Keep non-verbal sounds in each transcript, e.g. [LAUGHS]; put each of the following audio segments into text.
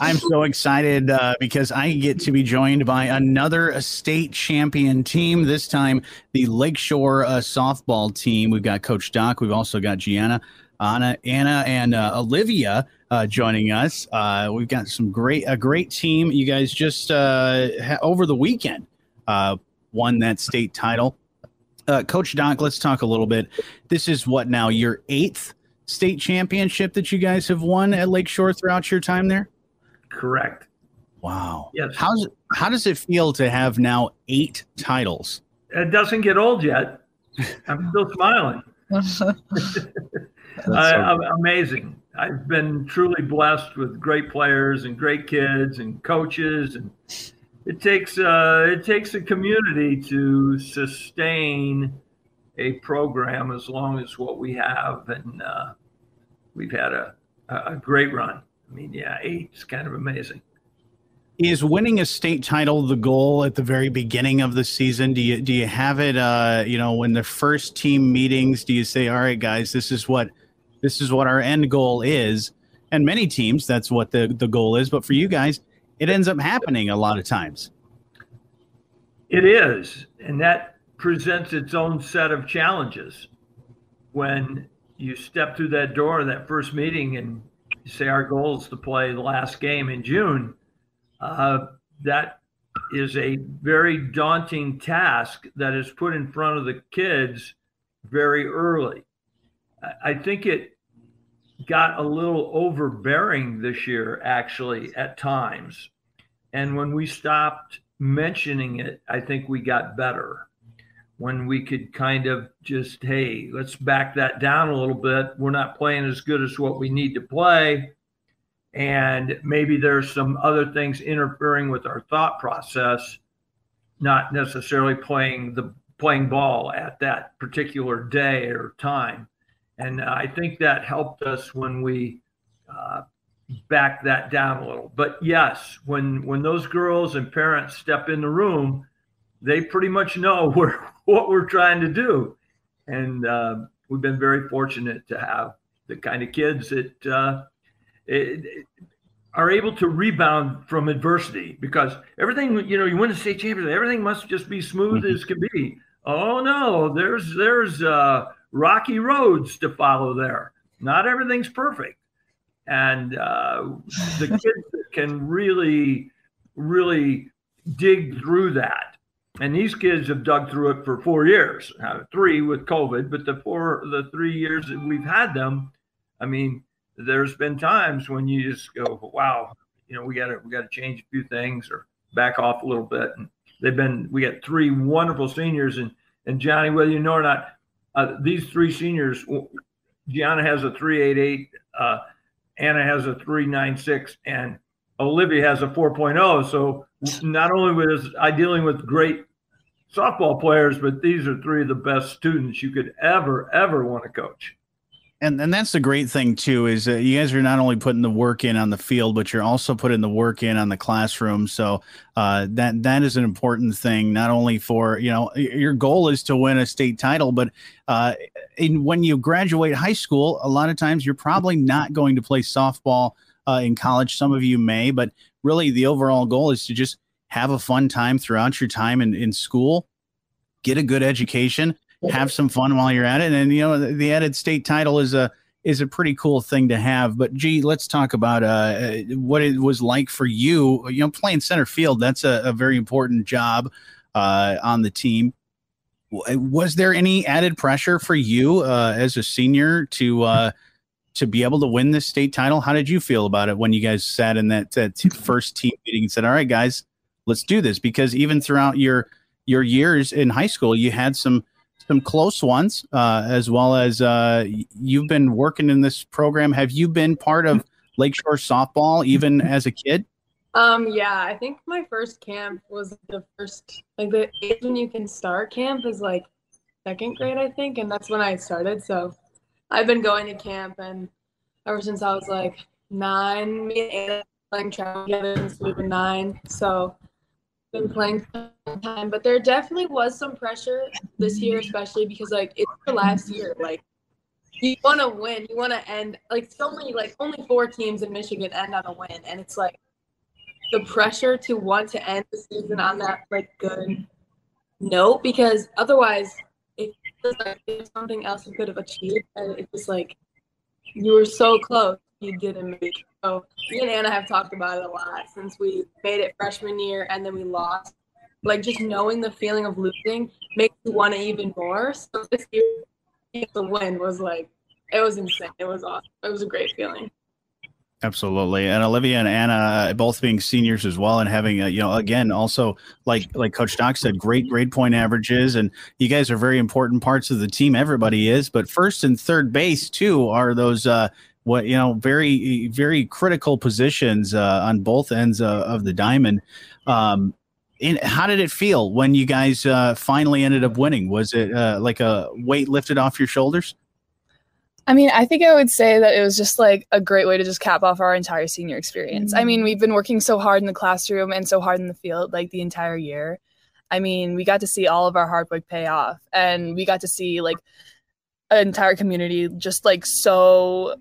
I'm [LAUGHS] so excited uh, because I get to be joined by another state champion team. This time, the Lakeshore uh, softball team. We've got Coach Dock. We've also got Gianna, Anna, Anna, and uh, Olivia uh, joining us. Uh, we've got some great a great team. You guys just uh, ha- over the weekend won that state title. Coach Dock, let's talk a little bit. This is what now your eighth state championship that you guys have won at Lakeshore throughout your time there? Correct. Wow. Yes. How's how does it feel to have now eight titles? It doesn't get old yet. I'm still smiling. [LAUGHS] [LAUGHS] uh, amazing. I've been truly blessed with great players and great kids and coaches, and it takes uh, it takes a community to sustain a program as long as what we have, and uh, we've had a, a great run. I mean, yeah, eight is kind of amazing. Is winning a state title the goal at the very beginning of the season? Do you do you have it? Uh, you know, when the first team meetings, do you say, "All right, guys, this is what this is what our end goal is"? And many teams, that's what the the goal is. But for you guys, it ends up happening a lot of times. It is, and that presents its own set of challenges when you step through that door in that first meeting and you say our goal is to play the last game in June. Uh, that is a very daunting task that is put in front of the kids very early. I think it got a little overbearing this year, actually, at times. And when we stopped mentioning it, I think we got better when we could kind of just, hey, let's back that down a little bit. We're not playing as good as what we need to play. And maybe there's some other things interfering with our thought process, not necessarily playing the playing ball at that particular day or time. And I think that helped us when we uh, back that down a little. But yes, when when those girls and parents step in the room, they pretty much know [LAUGHS] where, what we're trying to do. And uh, we've been very fortunate to have the kind of kids that uh, it, it are able to rebound from adversity because everything, you know, you win the state championship, everything must just be smooth mm-hmm. as can be. Oh no, there's there's uh, rocky roads to follow there. Not everything's perfect, and uh, the [LAUGHS] kids can really, really dig through that and these kids have dug through it for four years, uh, three with COVID, but the four, the three years that we've had them, I mean, there's been times when you just go, wow, you know, we got to we got to change a few things or back off a little bit. And they've been, we got three wonderful seniors, and and Jonny, whether you know or not, uh, these three seniors, Gianna has a three eight eight, uh, Anna has a three nine six, and Olivia has a 4.0. So not only was I dealing with great softball players, but these are three of the best students you could ever, ever want to coach. And and that's the great thing too is that you guys are not only putting the work in on the field, but you're also putting the work in on the classroom. So uh, that that is an important thing. Not only for you know your goal is to win a state title, but uh, in, when you graduate high school, a lot of times you're probably not going to play softball uh, in college. Some of you may, but really the overall goal is to just have a fun time throughout your time in, in school, get a good education, have some fun while you're at it. And, you know, the, added state title is a, is a pretty cool thing to have. But gee, let's talk about uh, what it was like for you. You know, playing center field, that's a, a very important job uh, on the team. Was there any added pressure for you uh, as a senior to uh, to be able to win this state title? How did you feel about it when you guys sat in that, that first team meeting and said, "All right, guys, let's do this because even throughout your your years in high school you had some some close ones uh, as well as uh, you've been working in this program. Have you been part of lakeshore softball even [LAUGHS] as a kid? Um yeah i think my first camp was the first like the age when you can start camp is like second grade i think and that's when i started so i've been going to camp and ever since i was like nine me and Anna playing travel together since we were nine so been playing time, but there definitely was some pressure this year, especially because like it's the last year. Like you want to win, you want to end. Like so many, like only four teams in Michigan end on a win, and it's like the pressure to want to end the season on that like good note because otherwise it feels like something else you could have achieved and it's was like you were so close you didn't make. So me and Anna have talked about it a lot since we made it freshman year and then we lost. Like just knowing the feeling of losing makes you want it even more. So this year the win was like it was insane. It was awesome. It was a great feeling. Absolutely, and Olivia and Anna uh, both being seniors as well, and having a, you know again also like like Coach Dock said, great grade point averages, and you guys are very important parts of the team. Everybody is, but first and third base too are those uh, what you know very very critical positions uh, on both ends uh, of the diamond. Um, in, how did it feel when you guys uh, finally ended up winning? Was it uh, like a weight lifted off your shoulders? I mean, I think I would say that it was just like a great way to just cap off our entire senior experience. Mm-hmm. I mean, we've been working so hard in the classroom and so hard in the field like the entire year. I mean, we got to see all of our hard work pay off and we got to see like an entire community just like so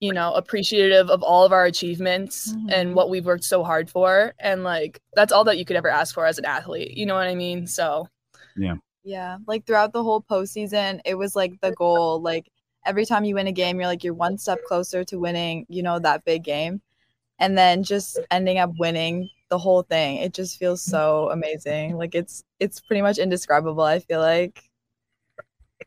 you know, appreciative of all of our achievements mm-hmm. and what we've worked so hard for and like that's all that you could ever ask for as an athlete. You know what I mean? So Yeah. Yeah, like throughout the whole postseason, it was like the goal. Like every time you win a game, you're like you're one step closer to winning, you know, that big game. And then just ending up winning the whole thing. It just feels so amazing. Like it's it's pretty much indescribable, I feel like.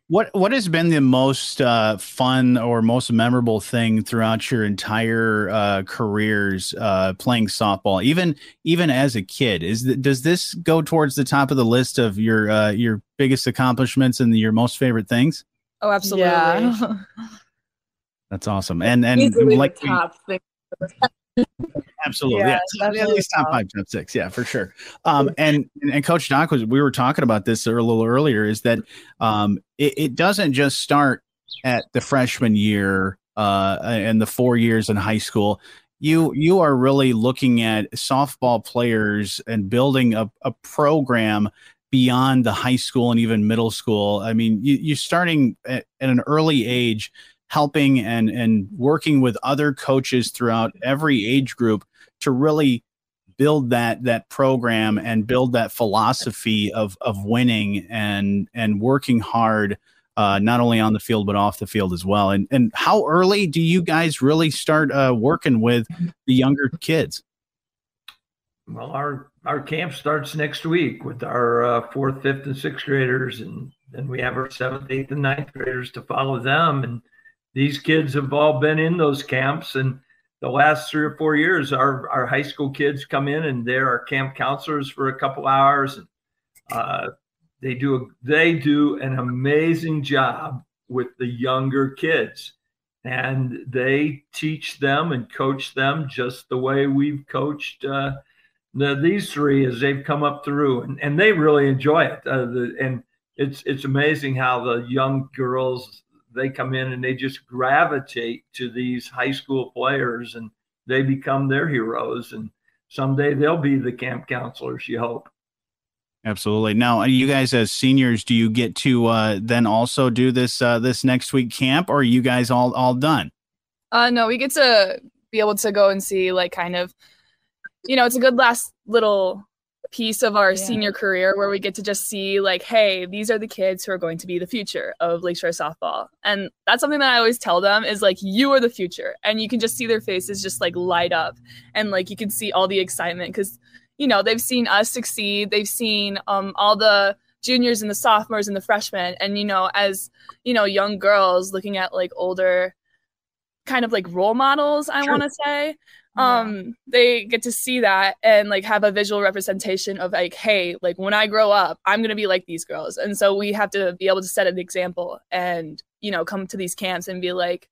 What what has been the most uh, fun or most memorable thing throughout your entire uh, careers uh, playing softball, even even as a kid? Is th- does this go towards the top of the list of your uh, your biggest accomplishments and your most favorite things? Oh, absolutely. Yeah. [LAUGHS] That's awesome. And and Easily like top thing. [LAUGHS] Absolutely, yeah, at least top five, top six, yeah, for sure. Um, and and Coach Dock was we were talking about this a little earlier. Is that um, it, it doesn't just start at the freshman year uh, and the four years in high school. You you are really looking at softball players and building a, a program beyond the high school and even middle school. I mean, you, you're starting at, at an early age, helping and and working with other coaches throughout every age group to really build that that program and build that philosophy of of winning and and working hard uh, not only on the field but off the field as well. And and how early do you guys really start uh, working with the younger kids? Well, our our camp starts next week with our uh, fourth, fifth, and sixth graders, and then we have our seventh, eighth, and ninth graders to follow them. And these kids have all been in those camps, and the last three or four years, our our high school kids come in and they're our camp counselors for a couple hours, and uh, they do a, they do an amazing job with the younger kids and they teach them and coach them just the way we've coached uh, the, these three as they've come up through, and, and they really enjoy it. Uh, the, and it's it's amazing how the young girls they come in and they just gravitate to these high school players, and they become their heroes. And someday they'll be the camp counselors. You hope. Absolutely. Now, you guys as seniors, do you get to uh, then also do this uh, this next week camp, or are you guys all all done? Uh, no, we get to be able to go and see like kind of you know, it's a good last little piece of our yeah. senior career where we get to just see like hey these are the kids who are going to be the future of lakeshore softball. And that's something that i always tell them is like you are the future. And you can just see their faces just like light up and like you can see all the excitement because you know they've seen us succeed. They've seen um all the juniors and the sophomores and the freshmen. And you know as you know young girls looking at like older kind of like role models i want to say um they get to see that and like have a visual representation of like hey like when i grow up i'm going to be like these girls. And so we have to be able to set an example and you know come to these camps and be like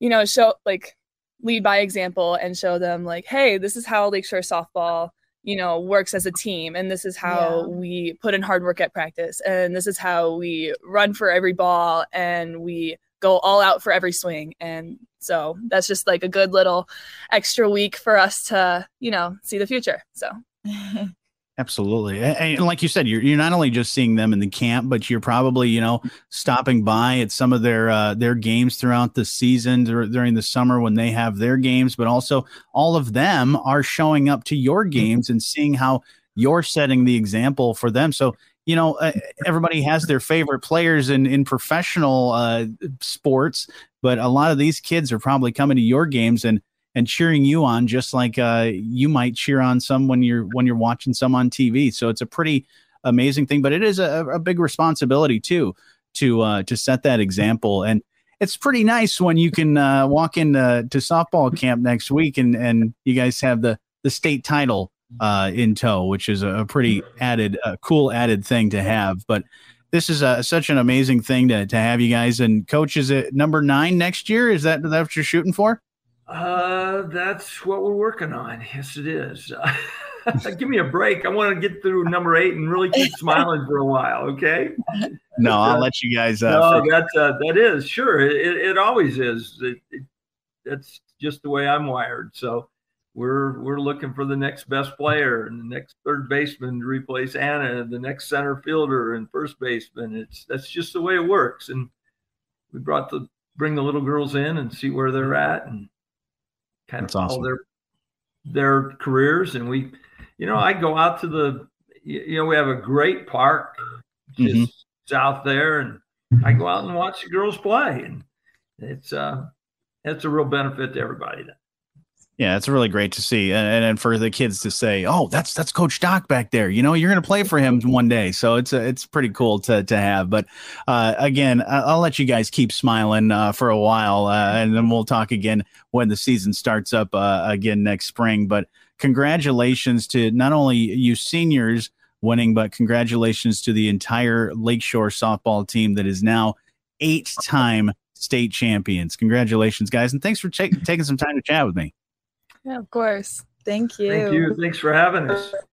you know show like lead by example and show them like hey this is how lakeshore softball you know works as a team. And this is how yeah. we put in hard work at practice. And this is how we run for every ball. And we go all out for every swing. And so that's just like a good little extra week for us to, you know, see the future. So [LAUGHS] Absolutely. And like you said, you're, you're not only just seeing them in the camp, but you're probably, you know, stopping by at some of their, uh, their games throughout the season during the summer when they have their games, but also all of them are showing up to your mm-hmm. games and seeing how you're setting the example for them. So, you know, uh, everybody has their favorite players in, in professional, uh, sports, but a lot of these kids are probably coming to your games and, and cheering you on just like uh, you might cheer on some when you're when you're watching some on TV. So it's a pretty amazing thing, but it is a, a big responsibility too to uh, to set that example. And it's pretty nice when you can uh, walk into to softball camp next week and and you guys have the the state title uh, in tow, which is a, pretty added, uh, cool added thing to have. But this is a, such an amazing thing to, to have you guys. And coach, is it number nine next year? Is that, that what you're shooting for? Uh, that's what we're working on. Yes, it is. [LAUGHS] Give me a break. I want to get through number eight and really keep smiling for a while. Okay. No, I'll uh, let you guys. Uh, no, that's uh, that is sure. It, it always is. It, it, that's just the way I'm wired. So we're we're looking for the next best player and the next third baseman to replace Anna, and the next center fielder and first baseman. It's that's just the way it works. And we brought the bring the little girls in and see where they're at and kind That's of awesome. their their careers. And we, you know, I go out to the, you know, we have a great park just mm-hmm. south there, and I go out and watch the girls play, and it's uh, it's a real benefit to everybody. That yeah, it's really great to see, and, and for the kids to say, "Oh, that's that's Coach Dock back there." You know, you're going to play for him one day, so it's a, it's pretty cool to to have. But uh, again, I'll let you guys keep smiling uh, for a while, uh, and then we'll talk again when the season starts up uh, again next spring. But congratulations to not only you seniors winning, but congratulations to the entire Lakeshore softball team that is now eight time state champions. Congratulations, guys, and thanks for taking some time to chat with me. Yeah, of course. Thank you. Thank you. Thanks for having us.